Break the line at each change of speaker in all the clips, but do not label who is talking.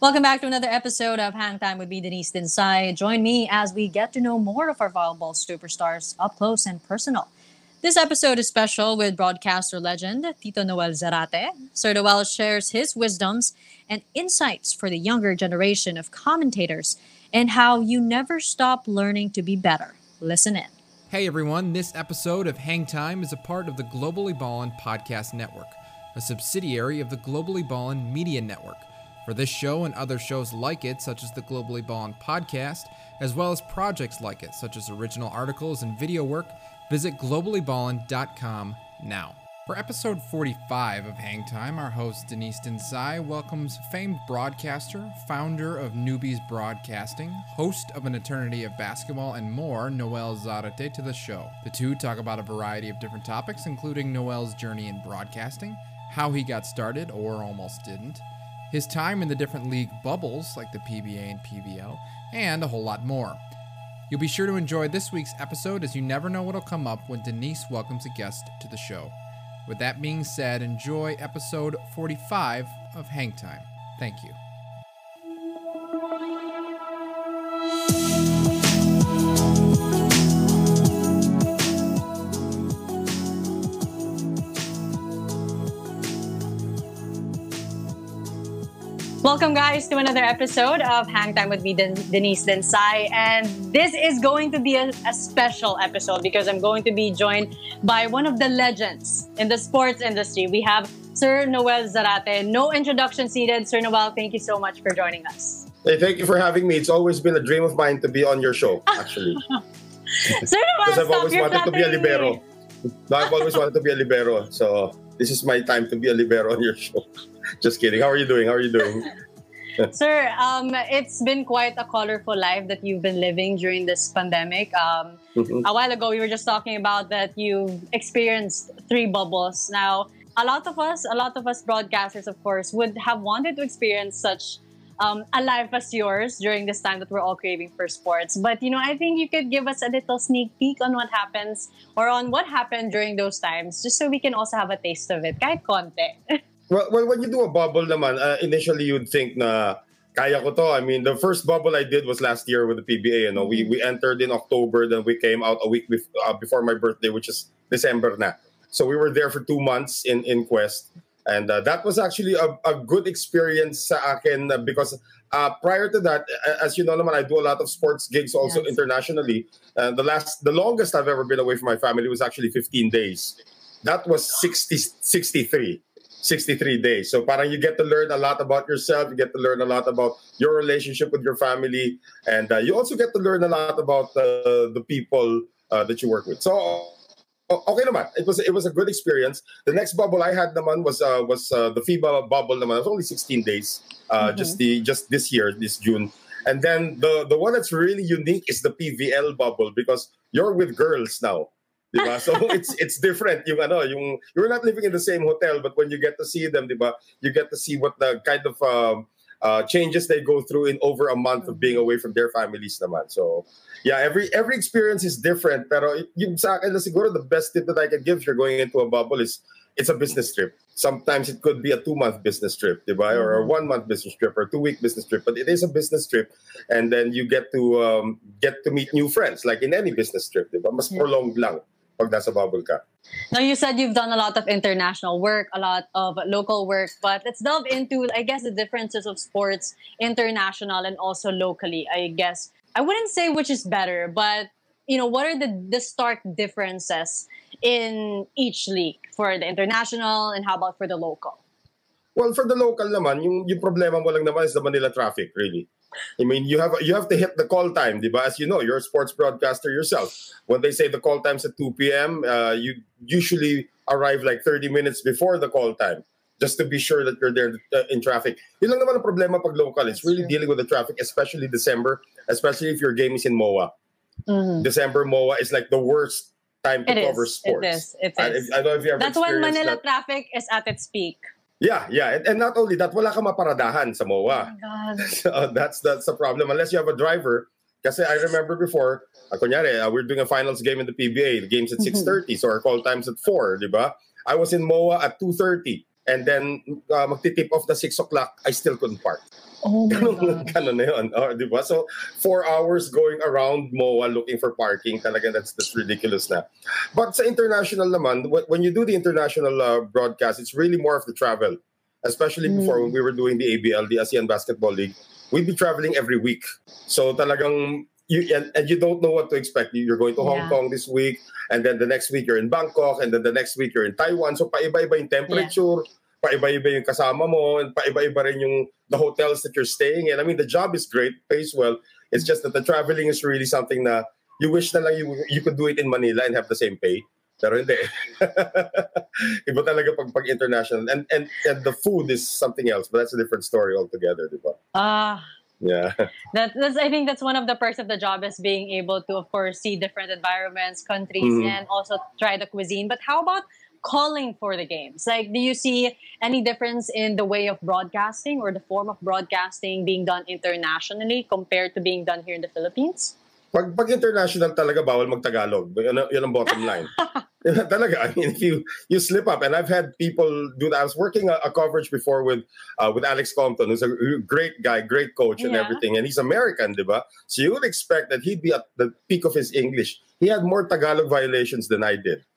Welcome back to another episode of Hang Time with me, Denice Dinsay. Join me as we get to know more of our volleyball superstars up close and personal. This episode is special with broadcaster legend Tito Noel Zarate. Sir Noel shares his wisdoms and insights for the younger generation of commentators and how you never stop learning to be better. Listen in.
Hey everyone, this episode of Hang Time is a part of the Globally Ballin Podcast Network, a subsidiary of the Globally Ballin Media Network. For this show and other shows like it, such as the Globally Ballin Podcast, as well as projects like it, such as original articles and video work, Visit globallyballin.com now. For episode 45 of Hang Time, our host Denice Dinsay welcomes famed broadcaster, founder of Newbies Broadcasting, host of An Eternity of Basketball, and more, Noel Zarate, to the show. The two talk about a variety of different topics, including Noel's journey in broadcasting, how he got started or almost didn't, his time in the different league bubbles like the PBA and PVL, and a whole lot more. You'll be sure to enjoy this week's episode as you never know what'll come up when Denice welcomes a guest to the show. With that being said, enjoy episode 45 of Hang Time. Thank you.
Welcome, guys, to another episode of Hang Time with me, Den- Denice Dinsay. And this is going to be a, a, special episode because I'm going to be joined by one of the legends in the sports industry. We have Sir Noel Zarate. No introduction needed. Sir Noel, thank you so much for joining us.
Hey, thank you for having me. It's always been a dream of mine to be on your show, actually.
Sir Noel,
Because I've always wanted to be a libero. No, I've always wanted to be a libero. So this is my time to be a libero on your show. Just kidding. How are you doing? How are you doing?
Sir, um, it's been quite a colorful life that you've been living during this pandemic. Um, mm-hmm. A while ago, we were just talking about that you've experienced three bubbles. Now, a lot of us, a lot of us broadcasters, of course, would have wanted to experience such um, a life as yours during this time that we're all craving for sports. But you know, I think you could give us a little sneak peek on what happens or on what happened during those times, just so we can also have a taste of it, kahit konti.
Well, when you do a bubble naman, uh, initially you'd think na kaya ko to. I mean, the first bubble I did was last year with the PBA. You know, mm-hmm. we we entered in October, then we came out a week bef- uh, before my birthday, which is December na. So we were there for two months in in Quest, and uh, that was actually a, a good experience sa akin uh, because uh, prior to that, as you know naman, I do a lot of sports gigs also yes. internationally. Uh, the last, the longest I've ever been away from my family was actually 15 days. That was 60, 63. 63 days. So parang you get to learn a lot about yourself, you get to learn a lot about your relationship with your family, and uh, you also get to learn a lot about uh, the people uh, that you work with. So okay naman. It was it was a good experience. The next bubble I had naman was uh, was uh, the FIBA bubble naman. It was only 16 days. Uh, mm-hmm. just the just this year, this June. And then the the one that's really unique is the PVL bubble because you're with girls now. Diba? So it's it's different yung ano, yung you're not living in the same hotel but when you get to see them, diba? You get to see what the kind of um, uh, changes they go through in over a month of being away from their families naman. So yeah, every every experience is different pero yung sa akin siguro the best tip that I can give if you're going into a bubble is it's a business trip. Sometimes it could be a two-month business trip, diba? or a mm-hmm. one-month business trip, or a two-week business trip. But it is a business trip, and then you get to um, get to meet new friends, like in any business trip, diba? Mas prolonged lang pag nasa bubble ka.
Now, you said you've done a lot of international work, a lot of local work, but let's delve into, I guess, the differences of sports international and also locally. I guess I wouldn't say which is better, but you know, what are the, the stark differences in each league for the international and how about for the local?
Well, for the local naman, yung, yung problema mo lang naman is the Manila traffic, really. I mean, you have you have to hit the call time, diba? As you know, you're a sports broadcaster yourself. When they say the call time's at 2 p.m., uh, you usually arrive like 30 minutes before the call time just to be sure that you're there uh, in traffic. Yun lang naman ang problema pag local. It's really dealing with the traffic, especially December, especially if your game is in MOA. Mm-hmm. December MOA is like the worst time to
it
cover
is.
sports.
It is. It is. I, I don't know if you ever That's when Manila that. traffic is at its peak.
Yeah, yeah. And, and not only that, wala ka maparadahan sa MOA.
Oh
so that's that's the problem. Unless you have a driver. Kasi I remember before, uh, kunyari, uh, we're doing a finals game in the PBA. The game's at 6.30, mm-hmm. so our call time's at 4, di ba? I was in MOA at 2.30. And then uh, magtitip off the 6 o'clock, I still couldn't park.
Oh
Ganun, ganun na yun. Oh, di ba? So, four hours going around MOA looking for parking. Talaga, that's, that's ridiculous na. But sa international naman, when you do the international uh, broadcast, it's really more of the travel. Especially before when we were doing the ABL, the ASEAN Basketball League, we'd be traveling every week. So talagang, you, and, and you don't know what to expect. You're going to Hong
Yeah.
Kong this week, and then the next week you're in Bangkok, and then the next week you're in Taiwan. So paiba-iba yung temperature, paiba-iba yung kasama mo, and paiba-iba rin yung the hotels that you're staying in. I mean, the job is great, pays well. It's just that the traveling is really something na you wish na lang you, you could do it in Manila and have the same pay. Pero hindi. Iba talaga pag, pag international. And, and, and the food is something else, but that's a different story altogether, di ba?
Ah,
Yeah.
that, that's I think that's one of the perks of the job is being able to, of course, see different environments, countries,
Mhm.
and also try the cuisine. But how about calling for the games? Like, do you see any difference in the way of broadcasting or the form of broadcasting being done internationally compared to being done here in the Philippines?
Pag, pag international talaga, bawal mag-Tagalog. Yun, yun ang bottom line. talaga, I mean, if you you slip up, and I've had people do that. I was working a, a coverage before with uh, with Alex Compton, who's a great guy, great coach, and
Yeah.
everything, and he's American, di ba? So you would expect that he'd be at the peak of his English. He had more Tagalog violations than I did.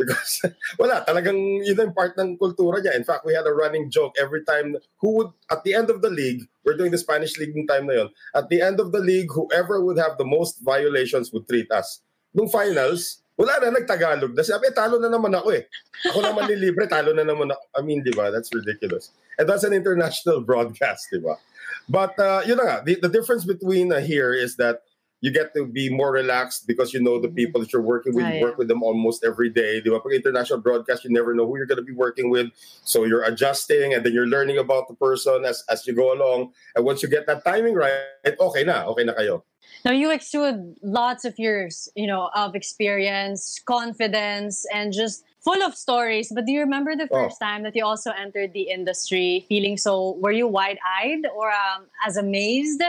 Because wala, talagang yun ang part ng kultura niya. In fact, we had a running joke every time who would, at the end of the league, we're doing the Spanish league ng time na yun, at the end of the league, whoever would have the most violations would treat us. Nung finals, wala na nagtagalog. Kasi sabi, talo na naman ako eh. Ako naman nilibre, talo na naman ako. I mean, di ba? That's ridiculous. And that's an international broadcast, di ba? But uh, yun na nga, the, the difference between uh, here is that you get to be more relaxed because you know the people that you're working with. You work with them almost every day. Pag international broadcast, you never know who you're going to be working with. So you're adjusting and then you're learning about the person as, as you go along. And once you get that timing right, okay na. Okay na kayo.
Now you exude lots of years, you know, of experience, confidence, and just full of stories. But do you remember the
Oh.
first time that you also entered the industry feeling so? Were you wide-eyed or um, as amazed,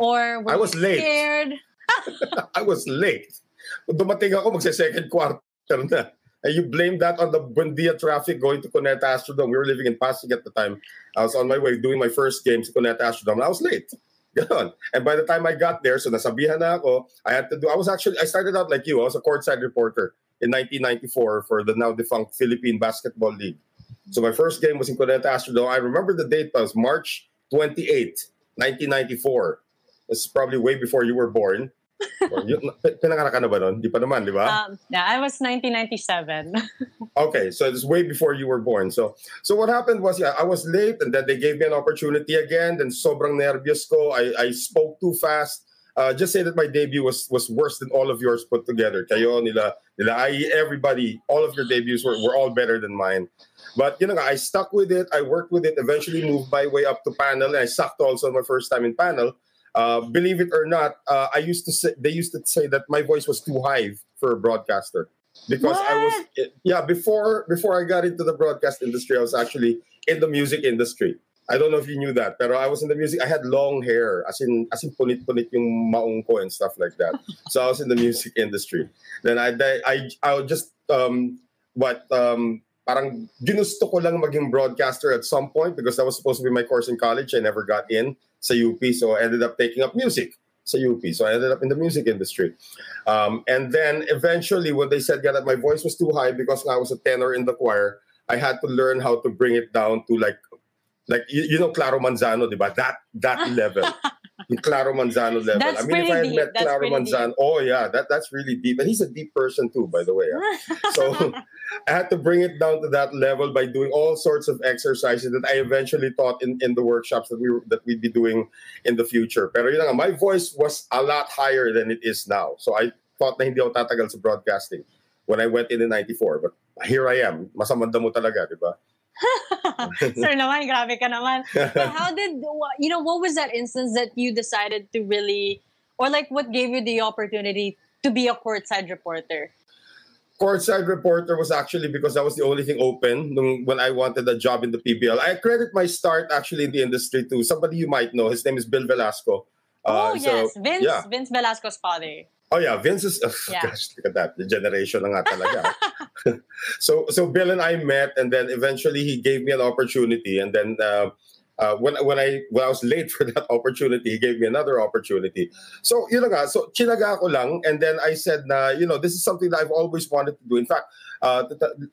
or were
I was
you
late.
scared?
I was late. Dumating ako, magsa-second quarter na. And you blame that on the Buendia traffic going to Cuneta Astrodome. We were living in Pasig at the time. I was on my way doing my first game to Cuneta Astrodome. I was late. Ganon. And by the time I got there, so nasabihan na ako, I had to do, I was actually, I started out like you. I was a courtside reporter in 1994 for the now defunct Philippine Basketball League. So my first game was in Cuneta Astrodome. I remember the date was March 28, 1994. It's probably way before you were born. Or pinanganak ka na ba nun? Di pa naman, di ba?
Um, yeah, I was 1997.
Okay, so it's way before you were born. So so what happened was yeah, I was late and then they gave me an opportunity again. Then sobrang nervyos ko. I, I spoke too fast. Uh, just say that my debut was was worse than all of yours put together. Kayo, nila, nila I, everybody, all of your debuts were, were all better than mine. But you know, I stuck with it. I worked with it. Eventually moved my way up to panel, and I sucked also my first time in panel. Uh, believe it or not, uh, I used to say they used to say that my voice was too high for a broadcaster because I was yeah before before I got into the broadcast industry, I was actually in the music industry. I don't know if you knew that, but I was in the music. I had long hair, as in as in punit-punit yung maong ko and stuff like that. so I was in the music industry. Then I I I would just um what um parang ginusto ko lang maging broadcaster at some point because that was supposed to be my course in college. I never got in sa UP, so I ended up taking up music sa UP. So I ended up in the music industry. Um, and then eventually, when they said yeah, that my voice was too high because I was a tenor in the choir, I had to learn how to bring it down to like, like you, you know, Claro Manzano, diba? That that level. Claro Manzano level.
That's
I mean, if I had
deep.
met
That's
Claro Manzano, oh yeah, that that's really deep. And he's a deep person too, by the way. ah. So I had to bring it down to that level by doing all sorts of exercises that I eventually taught in, in the workshops that we were, that we'd be doing in the future. Pero yun nga, my voice was a lot higher than it is now. So I thought na hindi ako tatagal sa broadcasting when I went in in 94. But here I am. Masamanda mo talaga, di ba?
Sir naman, grabe ka naman. But how did, you know, what was that instance that you decided to really, or like what gave you the opportunity to be a courtside reporter?
courtside reporter was actually because that was the only thing open when I wanted a job in the PBL. I credit my start actually in the industry to somebody you might know. His name is Bill Velasco.
oh,
Uh, so,
yes. Vince,
yeah.
Vince Velasco's father.
Oh yeah, Vince is. Oh,
Yeah.
Gosh, look at that. The generation na nga talaga. so so Bill and I met, and then eventually he gave me an opportunity, and then uh, uh, when when I when I was late for that opportunity, he gave me another opportunity. So you know so chinaga ko lang, and then I said na you know this is something that I've always wanted to do. In fact, uh,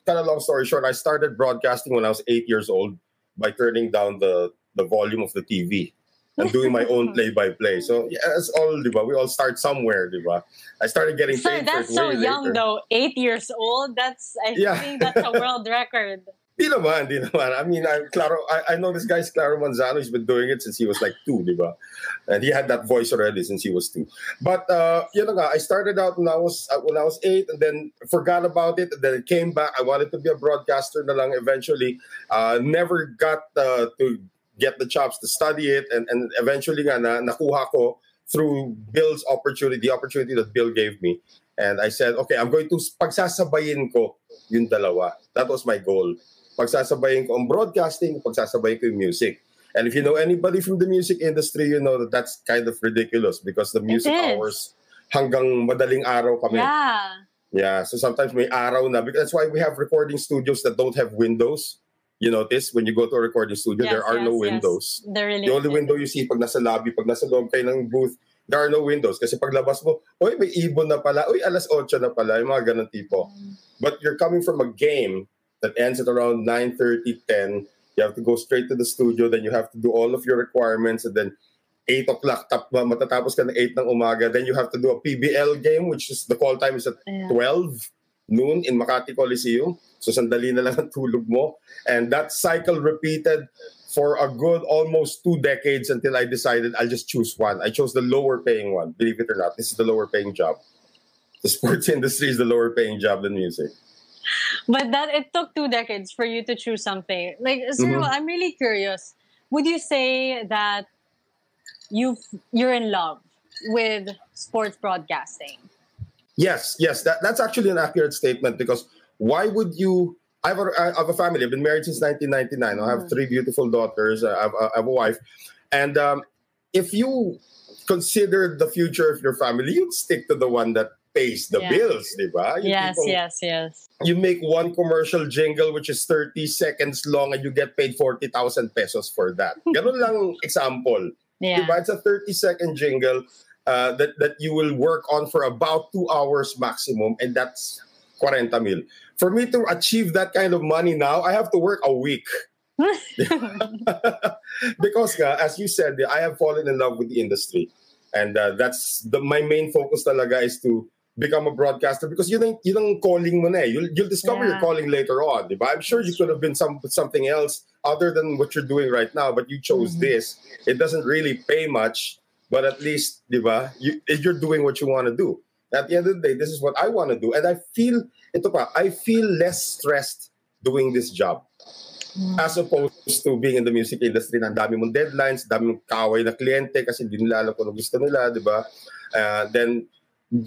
kind of long story short, I started broadcasting when I was eight years old by turning down the the volume of the TV and doing my own play-by-play. So yeah, it's all, diba? We all start somewhere, diba? I started getting
Sir, that's so young later. though. Eight years old. That's I yeah. think that's a world record.
Di naman, di naman. I mean, I, Claro, I, I know this guy's Claro Manzano. He's been doing it since he was like two, di ba? And he had that voice already since he was two. But, uh, you know, I started out when I was uh, when I was eight and then forgot about it. And then it came back. I wanted to be a broadcaster na lang eventually. Uh, never got uh, to get the chops to study it. And, and eventually nga, na, nakuha ko through Bill's opportunity, the opportunity that Bill gave me. And I said, okay, I'm going to pagsasabayin ko yung dalawa. That was my goal pagsasabayin ko ang broadcasting, pagsasabayin ko yung music. And if you know anybody from the music industry, you know that that's kind of ridiculous because the music hours hanggang madaling araw kami.
Yeah.
Yeah, so sometimes may araw na. That's why we have recording studios that don't have windows. You notice when you go to a recording studio, yes, there are yes, no windows.
Yes. Really
the only window you see pag nasa lobby, pag nasa loob kayo ng booth, there are no windows. Kasi paglabas mo, oy, may ibon na pala, oy, alas 8 na pala, yung mga ganun tipo. Mm. But you're coming from a game that ends at around 9 30, 10. You have to go straight to the studio, then you have to do all of your requirements, and then 8 o'clock, tap, matatapos ka ng 8 ng umaga. Then you have to do a PBL game, which is the call time is at yeah. 12 noon in Makati Coliseum. So sandali na lang ang tulog mo. And that cycle repeated for a good almost two decades until I decided I'll just choose one. I chose the lower paying one, believe it or not. This is the lower paying job. The sports industry is the lower paying job than music
but that it took two decades for you to choose something. Like, mm-hmm. I'm really curious. Would you say that you you're in love with sports broadcasting?
Yes, yes. That, that's actually an accurate statement because why would you? I have, a, I have a family. I've been married since 1999. I have mm. three beautiful daughters. I have, I have a wife. And um, if you consider the future of your family, you'd stick to the one that pays the yeah. bills, di ba?
yes, people, yes, yes.
You make one commercial jingle which is 30 seconds long and you get paid 40,000 pesos for that. Ganun lang example. Yeah. Diba? It's a 30 second jingle uh, that, that you will work on for about two hours maximum and that's 40 mil. For me to achieve that kind of money now, I have to work a week. because uh, as you said, I have fallen in love with the industry. And uh, that's the, my main focus talaga is to become a broadcaster because you think you ang calling mo na eh. You'll, you'll discover yeah. your calling later on, diba? I'm sure you could have been some something else other than what you're doing right now, but you chose mm-hmm. this. It doesn't really pay much, but at least, diba, you, you're doing what you want to do. At the end of the day, this is what I want to do. And I feel, ito pa, I feel less stressed doing this job. Mm. As opposed to being in the music industry na dami mong deadlines, dami mong kaway na kliyente kasi hindi nila alam kung ano gusto nila, di ba? Uh, then,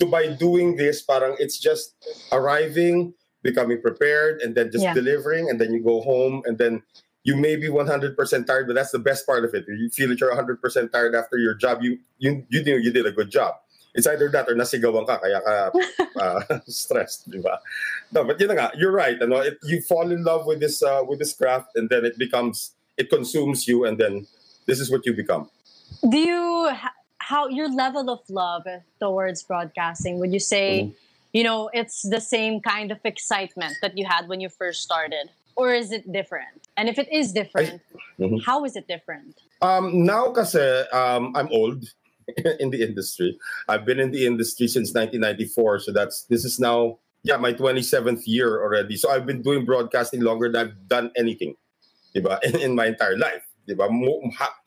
by doing this, parang it's just arriving, becoming prepared, and then just yeah. delivering, and then you go home, and then you may be 100% tired, but that's the best part of it. You feel that you're 100% tired after your job. You you you did you did a good job. It's either that or nasigawan ka kaya ka uh, stressed, di ba? No, but yun nga, you're right. Ano, it, you fall in love with this uh, with this craft, and then it becomes it consumes you, and then this is what you become.
Do you? How your level of love towards broadcasting would you say mm-hmm. you know it's the same kind of excitement that you had when you first started or is it different and if it is different I, mm-hmm. how is it different
um now kasi um i'm old in the industry i've been in the industry since 1994 so that's this is now yeah my 27th year already so i've been doing broadcasting longer than i've done anything in, in my entire life Diba?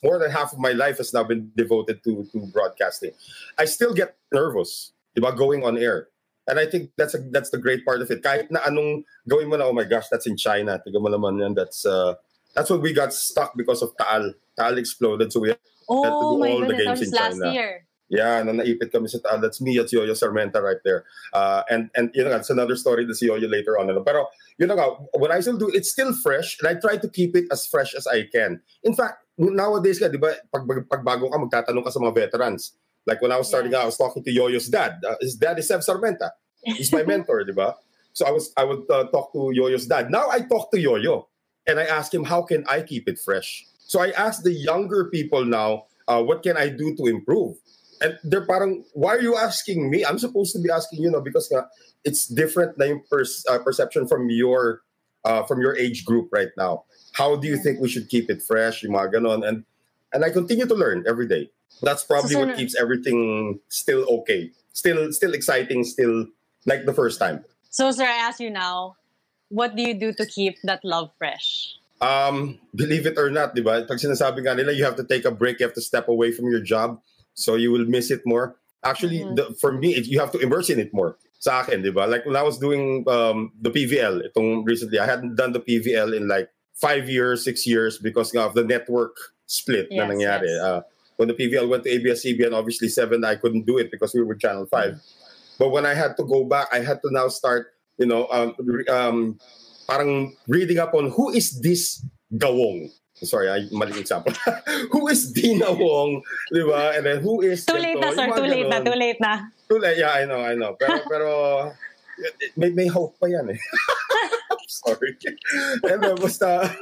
More than half of my life has now been devoted to to broadcasting. I still get nervous, diba, going on air. And I think that's a, that's the great part of it. Kahit na anong gawin mo na, oh my gosh, that's in China. Tiga mo naman yan. That's, uh, that's what we got stuck because of Taal. Taal exploded, so we had
oh, to do all goodness, the games in China. Year.
Yeah, na naipit kami sa Taal. That's me at Yoyo Sarmenta right there. Uh, and, and you know, that's another story to see Yoyo later on. Pero you know, what I still do, it's still fresh, and I try to keep it as fresh as I can. In fact, nowadays ka, di ba, pag, pag bago ka, magtatanong ka sa mga veterans. Like when I was starting out, I was talking to Yoyo's dad. Uh, his dad is Sev Sarmenta. He's my mentor, di ba? So I was I would uh, talk to Yoyo's dad. Now I talk to Yoyo, and I ask him, how can I keep it fresh? So I ask the younger people now, uh, what can I do to improve? And they're parang, why are you asking me? I'm supposed to be asking you, know, because uh, it's different na pers- uh, perception from your uh, from your age group right now. How do you think we should keep it fresh? Yung mga ganon. And and I continue to learn every day. That's probably so, what keeps everything still okay, still still exciting, still like the first time.
So, sir, I ask you now, what do you do to keep that love fresh?
Um, believe it or not, di ba? Pag sinasabi nga nila, you have to take a break, you have to step away from your job, so you will miss it more. Actually, mm-hmm. the, for me, it, you have to immerse in it more. Sa akin, di ba? Like when I was doing um, the PVL, itong recently, I hadn't done the PVL in like five years, six years because of the network split yes, na nangyari. Yes. Uh, when the PVL went to ABS-CBN, obviously 7, I couldn't do it because we were Channel 5. Mm-hmm. But when I had to go back, I had to now start, you know, um, um, parang reading up on who is this Gawong. Sorry, I maling example. who is Deanna Wong, di ba? And then who is...
Too late na, sir. Too late na, too late na.
Too late, yeah, I know, I know. Pero, pero may, may hope pa yan eh. Sorry. And then, basta...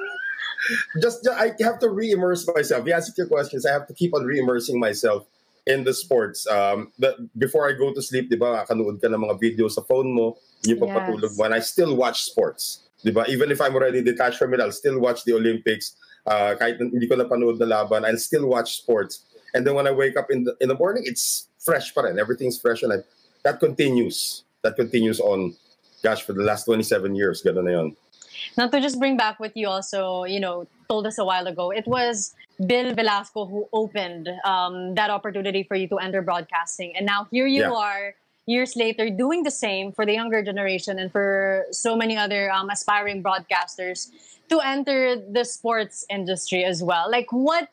Just, just, I have to re-immerse myself. You asked your questions, I have to keep on re-immersing myself in the sports. Um, the, before I go to sleep, di ba, kanood ka ng mga videos sa phone mo, yung papatulog yes. mo, and I still watch sports. Di ba? Even if I'm already detached from it, I'll still watch the Olympics. Uh, kahit hindi ko napanood na laban, I'll still watch sports. And then when I wake up in the, in the morning, it's fresh pa rin. Everything's fresh and I, that continues. That continues on, gosh, for the last 27 years. Ganun na yun.
Now, to just bring back what you also, you know, told us a while ago, it was Bill Velasco who opened um, that opportunity for you to enter broadcasting. And now here you yeah. are, years later, doing the same for the younger generation and for so many other um, aspiring broadcasters to enter the sports industry as well. Like, what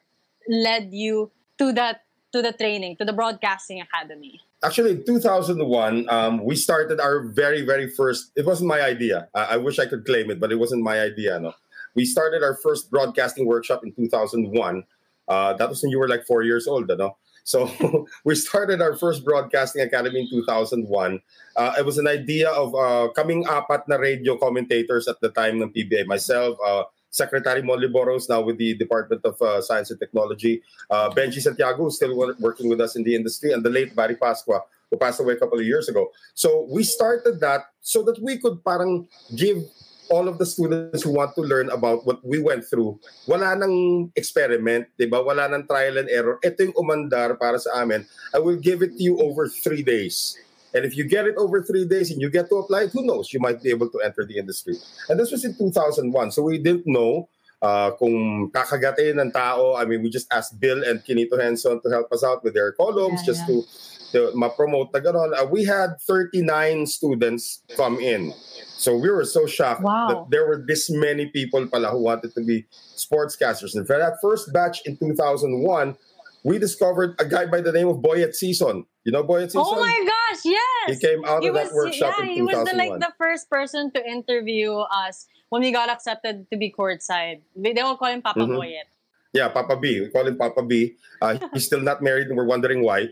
led you to that, to the training, to the broadcasting academy?
Actually, in 2001, um, we started our very, very first. It wasn't my idea. I, I wish I could claim it, but it wasn't my idea. No, we started our first broadcasting workshop in 2001. Uh, that was when you were like four years old, no? So we started our first broadcasting academy in 2001. Uh, it was an idea of uh, coming apat na radio commentators at the time ng PBA. Myself, uh, Secretary Mon Liboros, now with the Department of uh, Science and Technology. Uh, Benji Santiago, who's still working with us in the industry, and the late Barry Pasqua, who passed away a couple of years ago. So we started that so that we could parang give all of the students who want to learn about what we went through, wala nang experiment, di ba? Wala nang trial and error. Ito yung umandar para sa amin. I will give it to you over three days. And if you get it over three days and you get to apply, who knows? You might be able to enter the industry. And this was in 2001. So we didn't know uh, kung kakagatin ng tao. I mean, we just asked Bill and Kinito Henson to help us out with their columns yeah, just yeah. to to ma-promote na gano'n. Uh, we had 39 students come in. So we were so shocked wow. that there were this many people pala who wanted to be sportscasters. And for that first batch in 2001, we discovered a guy by the name of Boyet Season. You know Boyet?
Oh my gosh, yes!
He came out he of was, that workshop
yeah,
in 2001. He was
the, like the first person to interview us when we got accepted to be courtside. They all call him Papa mm-hmm. Boyet.
Yeah, Papa B. We call him Papa B. Uh, he's still not married and we're wondering why.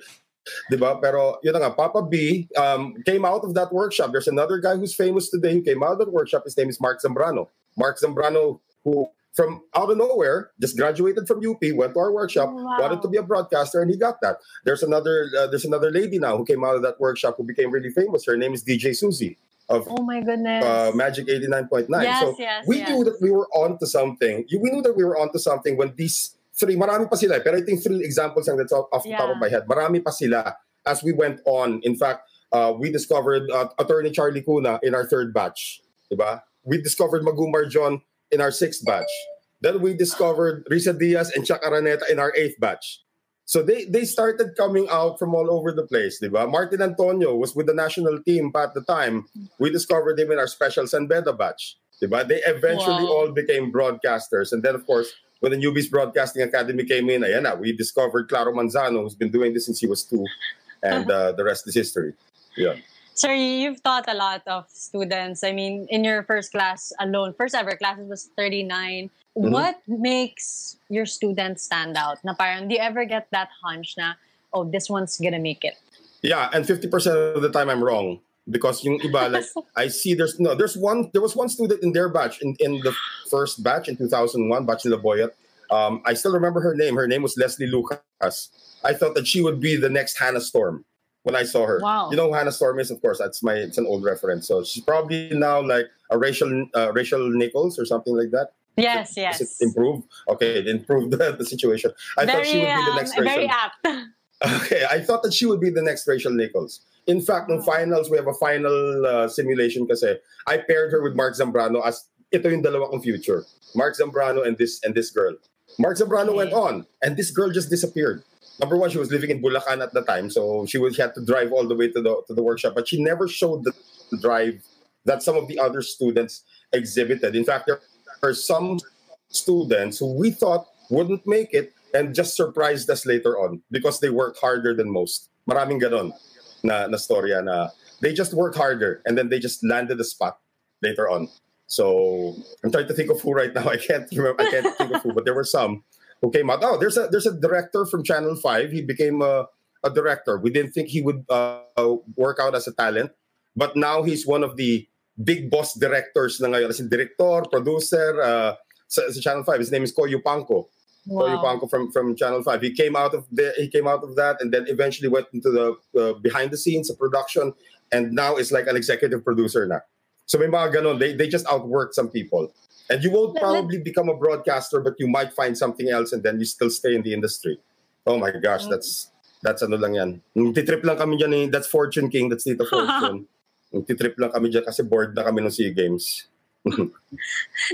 Diba? Pero yun nga, Papa B um, came out of that workshop. There's another guy who's famous today who came out of that workshop. His name is Mark Zambrano. Mark Zambrano, who from out of nowhere just graduated from UP, went to our workshop, wow. wanted to be a broadcaster, and he got that. There's another uh, there's another lady now who came out of that workshop who became really famous. Her name is DJ Susie of
oh my goodness
uh, Magic 89.9.
Yes,
so
yes,
we
yes.
knew that we were onto something. We knew that we were onto something when these three, marami pa sila, pero I think three examples lang that's off, off yeah. the top of my head. Marami pa sila as we went on. In fact, uh, we discovered uh, attorney Charlie Cuna in our third batch. Diba? We discovered Magumar John in our sixth batch. Then we discovered Risa Diaz and Chuck Araneta in our eighth batch. So they, they started coming out from all over the place, diba? Martin Antonio was with the national team at the time. We discovered him in our special San Beda batch. Diba? They eventually wow. all became broadcasters. And then, of course, when the Newbies Broadcasting Academy came in, ayan na, we discovered Claro Manzano, who's been doing this since he was two and uh, the rest is history. Yeah.
Sir, you've taught a lot of students. I mean, in your first class alone, first ever class was 39. Mm-hmm. What makes your students stand out? Na parang, do you ever get that hunch na, oh, this one's gonna make it?
Yeah, and 50% of the time I'm wrong. Because yung iba, like, I see there's, no, there's one, there was one student in their batch, in, in the first batch in 2001, batch in Boyet. Um, I still remember her name. Her name was Leslie Lucas. I thought that she would be the next Hannah Storm when I saw her.
Wow.
You know who Hannah Storm is, of course. That's my it's an old reference. So she's probably now like a Rachel uh, Rachel Nichols or something like that.
Yes,
Does
yes.
it improve? Okay, it improved the, the situation. I
very,
thought she would be the
um,
next Rachel.
very apt.
Okay, I thought that she would be the next Rachel Nichols. In fact, in
Oh.
finals, we have a final uh, simulation kasi I paired her with Mark Zambrano as ito yung dalawa kong future. Mark Zambrano and this and this girl. Mark Zambrano
Okay.
went on and this girl just disappeared. Number one, she was living in Bulacan at the time, so she would she had to drive all the way to the to the workshop, but she never showed the drive that some of the other students exhibited. In fact, there are some students who we thought wouldn't make it and just surprised us later on because they worked harder than most. Maraming ganon na, na storya na they just worked harder and then they just landed the spot later on. So I'm trying to think of who right now. I can't remember. I can't think of who, but there were some who came out. Oh, there's a there's a director from Channel Five. He became a, a director. We didn't think he would uh, work out as a talent, but now he's one of the big boss directors na ngayon. As in director, producer uh, sa, sa Channel Five. His name is Koyo Panko.
Wow.
Panko from from Channel Five. He came out of the he came out of that and then eventually went into the uh, behind the scenes of production and now is like an executive producer now. So may mga ganon, they they just outwork some people. And you won't probably become a broadcaster, but you might find something else and then you still stay in the industry. Oh my gosh, that's that's ano lang yan. Titrip lang kami dyan eh. That's Fortune King, that's Tito Fortune. Titrip lang kami dyan kasi bored na kami ng SEA Games.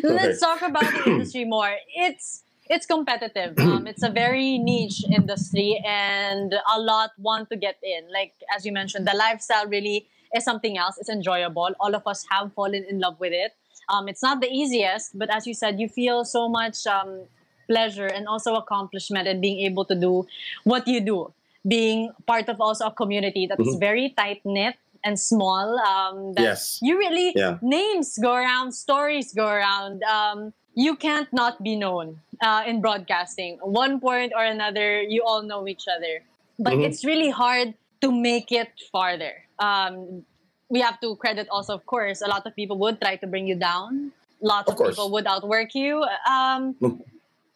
Let's talk about the industry more. It's it's competitive. Um, it's a very niche industry, and a lot want to get in. Like as you mentioned, the lifestyle really is something else. It's enjoyable. All of us have fallen in love with it. Um, it's not the easiest, but as you said, you feel so much um, pleasure and also accomplishment in being able to do what you do. Being part of also a community that is
Mhm.
very tight knit and small. Um, that
Yes.
you really
Yeah.
names go around, stories go around. Um, you can't not be known uh, in broadcasting. One point or another, you all know each other. But
Mhm.
it's really hard to make it farther. Um, we have to credit also, of course, a lot of people would try to bring you down. Lots
Of
of, people would outwork you. Um,
Mm.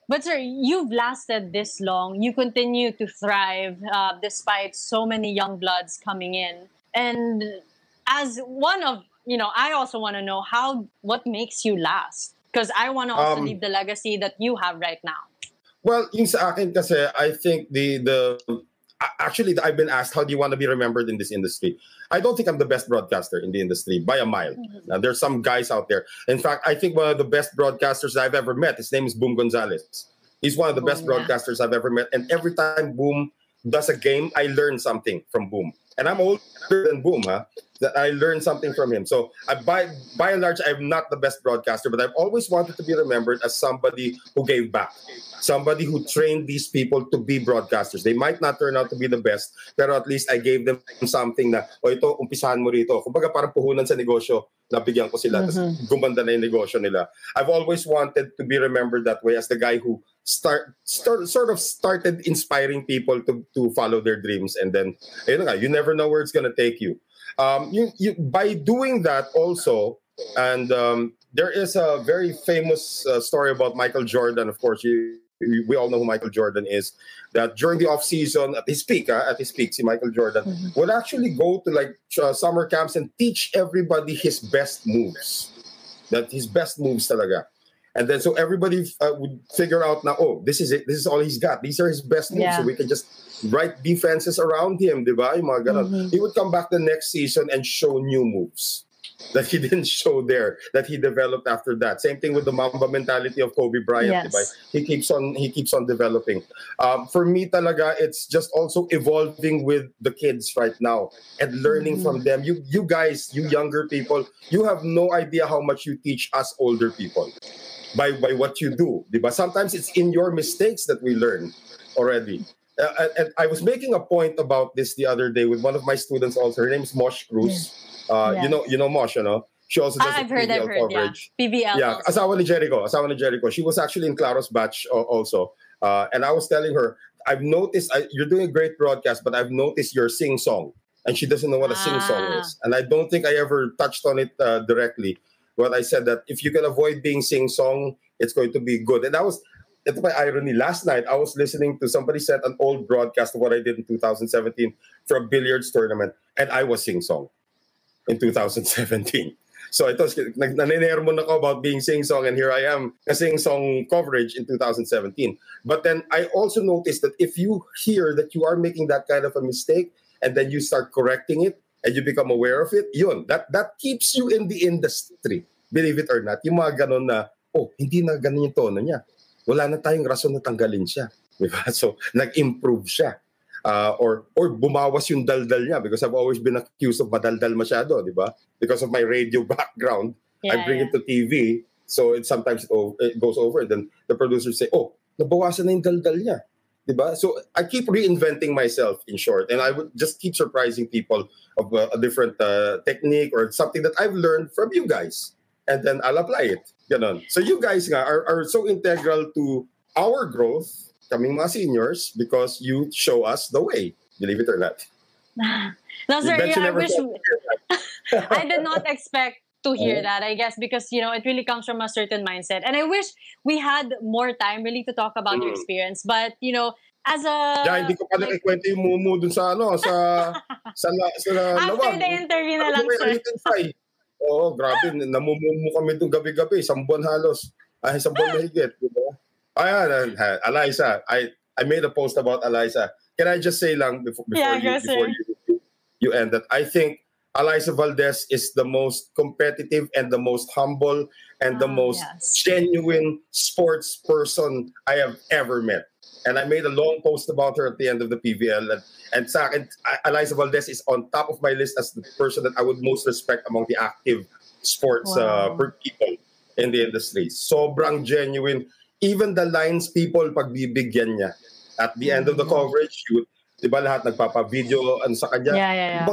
but sir, you've lasted this long. You continue to thrive uh, despite so many young bloods coming in. And as one of, you know, I also want to know how, what makes you last? Because I want to also
Um,
leave the legacy that you have right now.
Well, yung sa akin kasi, I think the the actually I've been asked how do you want to be remembered in this industry. I don't think I'm the best broadcaster in the industry by a mile. Mm-hmm. Now, there's some guys out there. In fact, I think one of the best broadcasters I've ever met. His name is Boom Gonzalez. He's one of the oh,
best yeah.
broadcasters I've ever met. And every time Boom does a game, I learn something from Boom. And I'm older than Boom, huh? That I learned something from him. So I, by by and large, I'm not the best broadcaster, but I've always wanted to be remembered as somebody who gave back, somebody who trained these people to be broadcasters. They might not turn out to be the best, pero at least I gave them something na, o ito, umpisahan mo rito. Kumbaga parang puhunan sa negosyo, nabigyan ko sila, tapos mm-hmm. gumanda na yung negosyo nila. I've always wanted to be remembered that way as the guy who start, start sort of started inspiring people to to follow their dreams and then ayun nga, you never know where it's gonna take you. Um, you, you by doing that also, and um, there is a very famous uh, story about Michael Jordan. Of course, you, we all know who Michael Jordan is. That during the off season, at his peak, uh, at his peak, see Michael Jordan would actually go to like uh, summer camps and teach everybody his best moves. That his best moves talaga. And then so everybody uh, would figure out now, oh, this is it. This is all he's got. These are his best moves.
Yeah.
So we can just write defenses around him, di ba? Yung mga ganon.
Mhm.
He would come back the next season and show new moves that he didn't show there, that he developed after that. Same thing with the Mamba mentality of Kobe Bryant,
Yes.
He keeps on he keeps on developing. Um, for me talaga, it's just also evolving with the kids right now and learning from them. You you guys, you younger people, you have no idea how much you teach us older people by by what you do. di ba? Sometimes it's in your mistakes that we learn already. Uh, and I was making a point about this the other day with one of my students. Also, her name is Mosh Cruz. Uh,
Yeah.
You know, you know Mosh, you know. She also does
I've
the
heard, I've
PBL
heard, yeah.
coverage.
PBL.
Yeah,
also.
asawa ni Jericho, asawa ni Jericho. She was actually in Claro's batch uh, also. Uh, and I was telling her, I've noticed I, you're doing a great broadcast, but I've noticed your sing song, and she doesn't know what a sing song
Ah.
is. And I don't think I ever touched on it uh, directly. But I said that if you can avoid being sing song, it's going to be good. And that was ito my irony. Last night, I was listening to somebody said an old broadcast of what I did in 2017 for a billiards tournament, and I was sing song in 2017. So ito, naninermon ako about being sing-song and here I am a sing-song coverage in 2017. But then I also noticed that if you hear that you are making that kind of a mistake and then you start correcting it and you become aware of it, yun, that, that keeps you in the industry. Believe it or not. Yung mga ganun na, oh, hindi na ganun yung tono niya. Wala na tayong rason na tanggalin siya. Diba? So, nag-improve siya uh, or or bumawas yung daldal niya because I've always been accused of madaldal masyado, di ba? Because of my radio background, yeah, I bring yeah. it to TV, so it sometimes it, it goes over. Then the producers say, "Oh, nabawasan na yung daldal niya." Di ba? So I keep reinventing myself in short, and I would just keep surprising people of uh, a different uh, technique or something that I've learned from you guys, and then I'll apply it. Ganon. So you guys nga are, are so integral to our growth kaming mga seniors because you show us the way. Believe it or not.
no, sir, I wish I did not expect to hear oh. that, I guess, because you know it really comes from a certain mindset. And I wish we had more time really to talk about mm. your experience. But you know, as a
yeah, hindi ko pa like, nakikwento yung mumu dun sa ano, sa sa, sa, sa
After Laoag. the interview na lang, sir.
Oo, grabe. Namumumu kami doon gabi-gabi. Isang buwan halos. Ay, isang buwan mahigit. Diba? Ayan, Alyssa, I, I made a post about Alyssa. Can I just say lang before, before, yeah, you, before you, you end that I think Eliza Valdez is the most competitive and the most humble and the ah, most yes. genuine sports person I have ever met. And I made a long post about her at the end of the PVL. And, and sa akin, Eliza Valdez is on top of my list as the person that I would most respect among the active sports uh, wow. uh, people in the industry. Sobrang genuine. even the lines people pagbibigyan niya. At the end of the mm-hmm. coverage shoot, di ba lahat nagpapa-video ano sa kanya.
Yeah, yeah, yeah.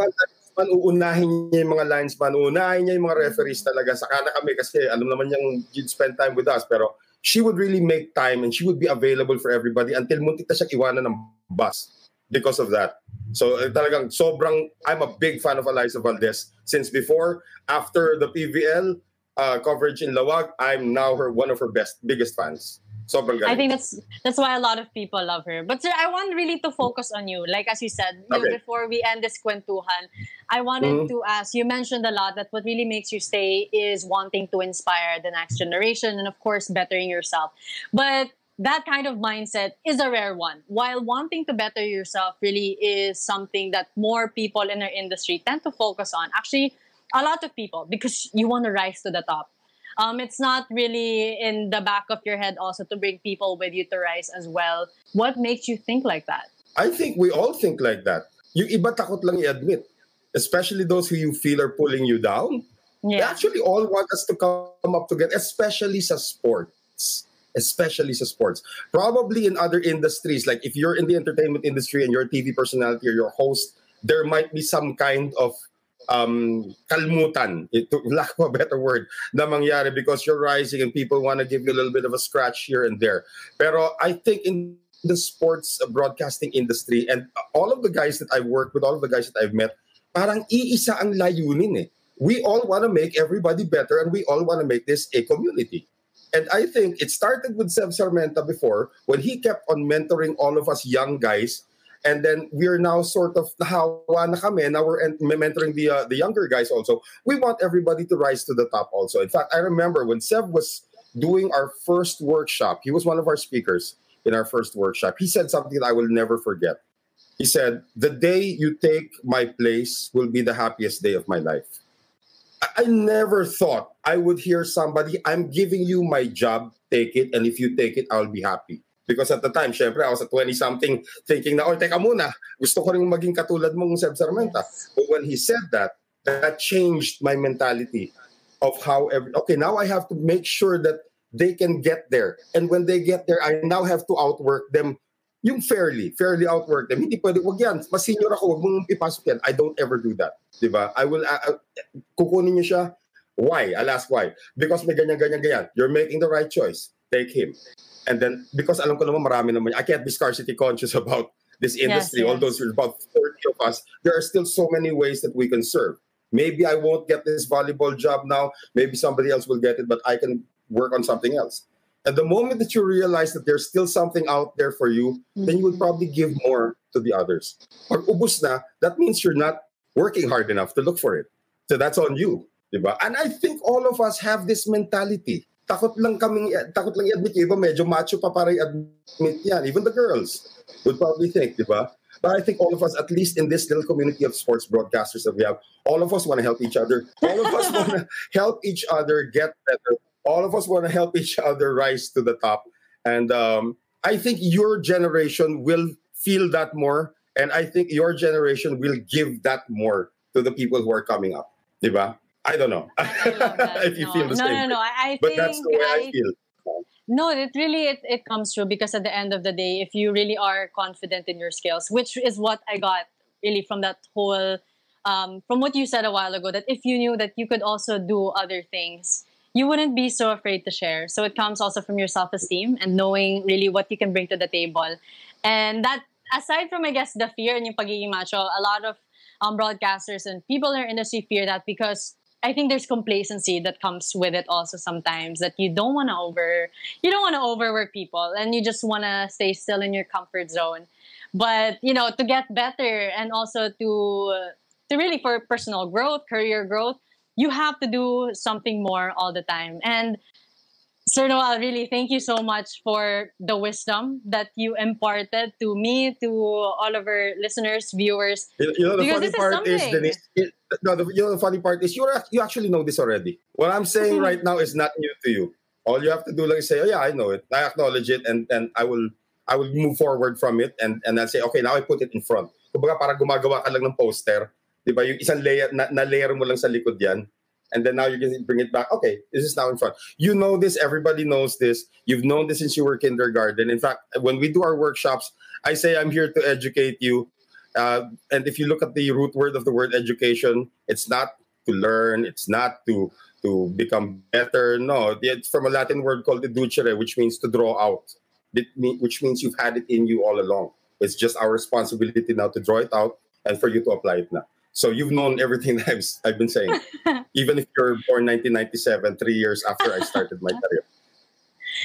Linesman, uunahin niya yung mga linesman, uunahin niya yung mga referees talaga. Saka na kami kasi alam naman niyang you'd spend time with us. Pero she would really make time and she would be available for everybody until muntik na siya iwanan ng bus because of that. So eh, talagang sobrang, I'm a big fan of Eliza Valdez since before, after the PVL, uh, coverage in Lawag, I'm now her one of her best biggest fans. Sobrang galing.
I think that's that's why a lot of people love her. But sir, I want really to focus on you. Like as you said, you know, before we end this kwentuhan, I wanted mm-hmm. to ask. You mentioned a lot that what really makes you stay is wanting to inspire the next generation, and of course, bettering yourself. But that kind of mindset is a rare one. While wanting to better yourself really is something that more people in our industry tend to focus on. Actually, a lot of people because you want to rise to the top. Um, it's not really in the back of your head also to bring people with you to rise as well. What makes you think like that?
I think we all think like that. Yung iba takot lang i-admit. Especially those who you feel are pulling you down. Yeah. They actually all want us to come up together, especially sa sports. Especially sa sports. Probably in other industries, like if you're in the entertainment industry and you're a TV personality or you're host, there might be some kind of um, kalmutan, ito, lack of a better word, na mangyari because you're rising and people want to give you a little bit of a scratch here and there. Pero I think in the sports broadcasting industry and all of the guys that I've worked with, all of the guys that I've met, parang iisa ang layunin eh. We all want to make everybody better and we all want to make this a community. And I think it started with Sev Sarmenta before when he kept on mentoring all of us young guys and then we're now sort of nahawa na kami. Now we're mentoring the uh, the younger guys also. We want everybody to rise to the top also. In fact, I remember when Sev was doing our first workshop, he was one of our speakers in our first workshop. He said something that I will never forget. He said, "The day you take my place will be the happiest day of my life." I, I never thought I would hear somebody, "I'm giving you my job, take it, and if you take it, I'll be happy." Because at the time, syempre, I was at 20-something thinking na, oh, teka muna, gusto ko rin maging katulad mong Seb Sarmenta. But when he said that, that changed my mentality of how, every, okay, now I have to make sure that they can get there. And when they get there, I now have to outwork them yung fairly, fairly outwork them. Hindi pwede, wag yan, mas senior ako, wag mong ipasok yan. I don't ever do that. Di ba? I will, uh, uh, kukunin niyo siya, why? I'll ask why. Because may ganyan, ganyan, ganyan. You're making the right choice. Take him. And then, because alam ko naman marami naman, I can't be scarcity conscious about this industry. Yes, yes. Although there's about 30 of us, there are still so many ways that we can serve. Maybe I won't get this volleyball job now. Maybe somebody else will get it, but I can work on something else. And the moment that you realize that there's still something out there for you, mm-hmm. then you would probably give more to the others. Pag ubus na, that means you're not working hard enough to look for it. So that's on you. Diba? And I think all of us have this mentality. Takot lang kaming, takot lang i-admit. Iba medyo macho pa para i-admit yan. Even the girls would probably think, di ba? But I think all of us, at least in this little community of sports broadcasters that we have, all of us want to help each other. All of us want to help each other get better all of us want to help each other rise to the top. And um, I think your generation will feel that more. And I think your generation will give that more to the people who are coming up. Diba? I don't know if you
no.
feel the
no,
same.
No, no, no. I
but
think
that's the way I,
I
feel.
No, it really it, it comes true because at the end of the day, if you really are confident in your skills, which is what I got really from that whole um, from what you said a while ago, that if you knew that you could also do other things, you wouldn't be so afraid to share. So it comes also from your self-esteem and knowing really what you can bring to the table. And that, aside from, I guess, the fear and yung pagiging macho, a lot of um, broadcasters and people in our industry fear that because I think there's complacency that comes with it also sometimes that you don't want to over, you don't want to overwork people and you just want to stay still in your comfort zone. But, you know, to get better and also to, to really for personal growth, career growth, you have to do something more all the time. And Sir Noel, really thank you so much for the wisdom that you imparted to me, to all of our listeners, viewers.
You, you know, the funny part is, Denise, it, no, the, you know, the funny part is you you actually know this already. What I'm saying right now is not new to you. All you have to do is say, oh yeah, I know it. I acknowledge it and, and I will I will move forward from it and, and I'll say, okay, now I put it in front. Kumbaga para gumagawa ka lang ng poster Di ba? Yung isang layer, na, na layer mo lang sa likod yan. And then now you can bring it back. Okay, this is now in front. You know this. Everybody knows this. You've known this since you were kindergarten. In fact, when we do our workshops, I say I'm here to educate you. Uh, and if you look at the root word of the word education, it's not to learn. It's not to to become better. No, it's from a Latin word called the educere, which means to draw out. which means you've had it in you all along. It's just our responsibility now to draw it out and for you to apply it now. So you've known everything that I've, I've been saying, even if you're born 1997, three years after I started my career.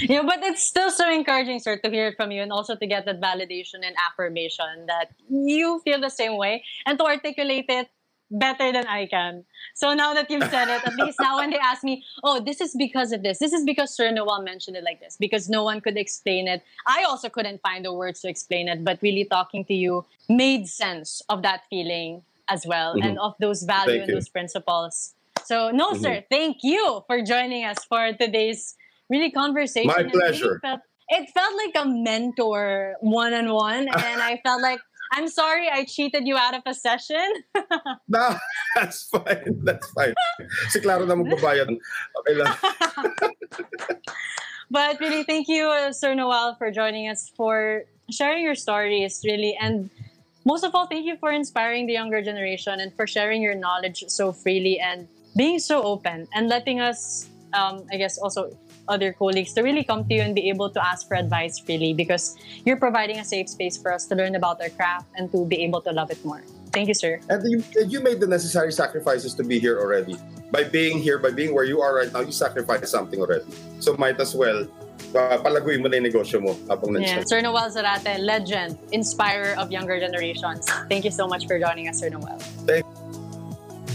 Yeah, but it's still so encouraging, sir, to hear it from you and also to get that validation and affirmation that you feel the same way and to articulate it better than I can. So now that you've said it, at least now when they ask me, oh, this is because of this, this is because Sir Noel mentioned it like this, because no one could explain it. I also couldn't find the words to explain it, but really talking to you made sense of that feeling as well mm-hmm. and of those values and those principles. So, no, mm-hmm. sir, thank you for joining us for today's really conversation.
My pleasure.
It felt, it felt like a mentor one on one, and I felt like I'm sorry I cheated you out of a session.
no, that's fine. That's fine. Si Claro na magbabayad. Okay lang.
but really, thank you, uh, Sir Noel, for joining us, for sharing your stories, really, and most of all, thank you for inspiring the younger generation and for sharing your knowledge so freely and being so open and letting us, um, I guess, also other colleagues to really come to you and be able to ask for advice freely because you're providing a safe space for us to learn about our craft and to be able to love it more. Thank you, sir.
And you, you made the necessary sacrifices to be here already. By being here, by being where you are right now, you sacrificed something already. So might as well palaguin mo na yung negosyo mo habang
yeah. Sir Noel Zarate, legend, inspirer of younger generations. Thank you so much for joining us, Sir Noel.
Thank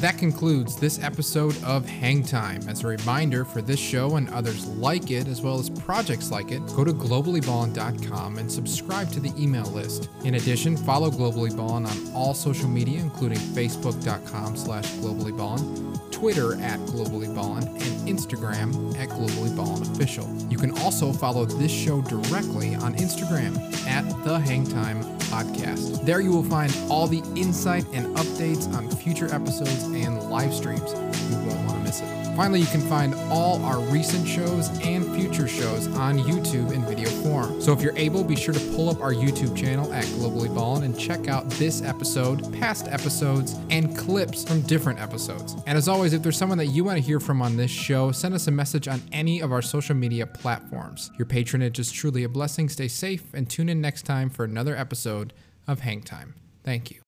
that concludes this episode of Hang Time. As a reminder for this show and others like it, as well as projects like it, go to globallyballin.com and subscribe to the email list. In addition, follow Globally Ballin on all social media, including facebook.com slash globallyballin, Twitter at Globally Ballin, and Instagram at Globally Ballin Official. You can also follow this show directly on Instagram at The Hang Time Podcast. There you will find all the insight and updates on future episodes and live streams. You won't want to miss it. Finally, you can find all our recent shows and future shows on YouTube in video form. So if you're able, be sure to pull up our YouTube channel at Globally Ballin and check out this episode, past episodes, and clips from different episodes. And as always, if there's someone that you want to hear from on this show, send us a message on any of our social media platforms. Your patronage is truly a blessing. Stay safe and tune in next time for another episode of Hang Time. Thank you.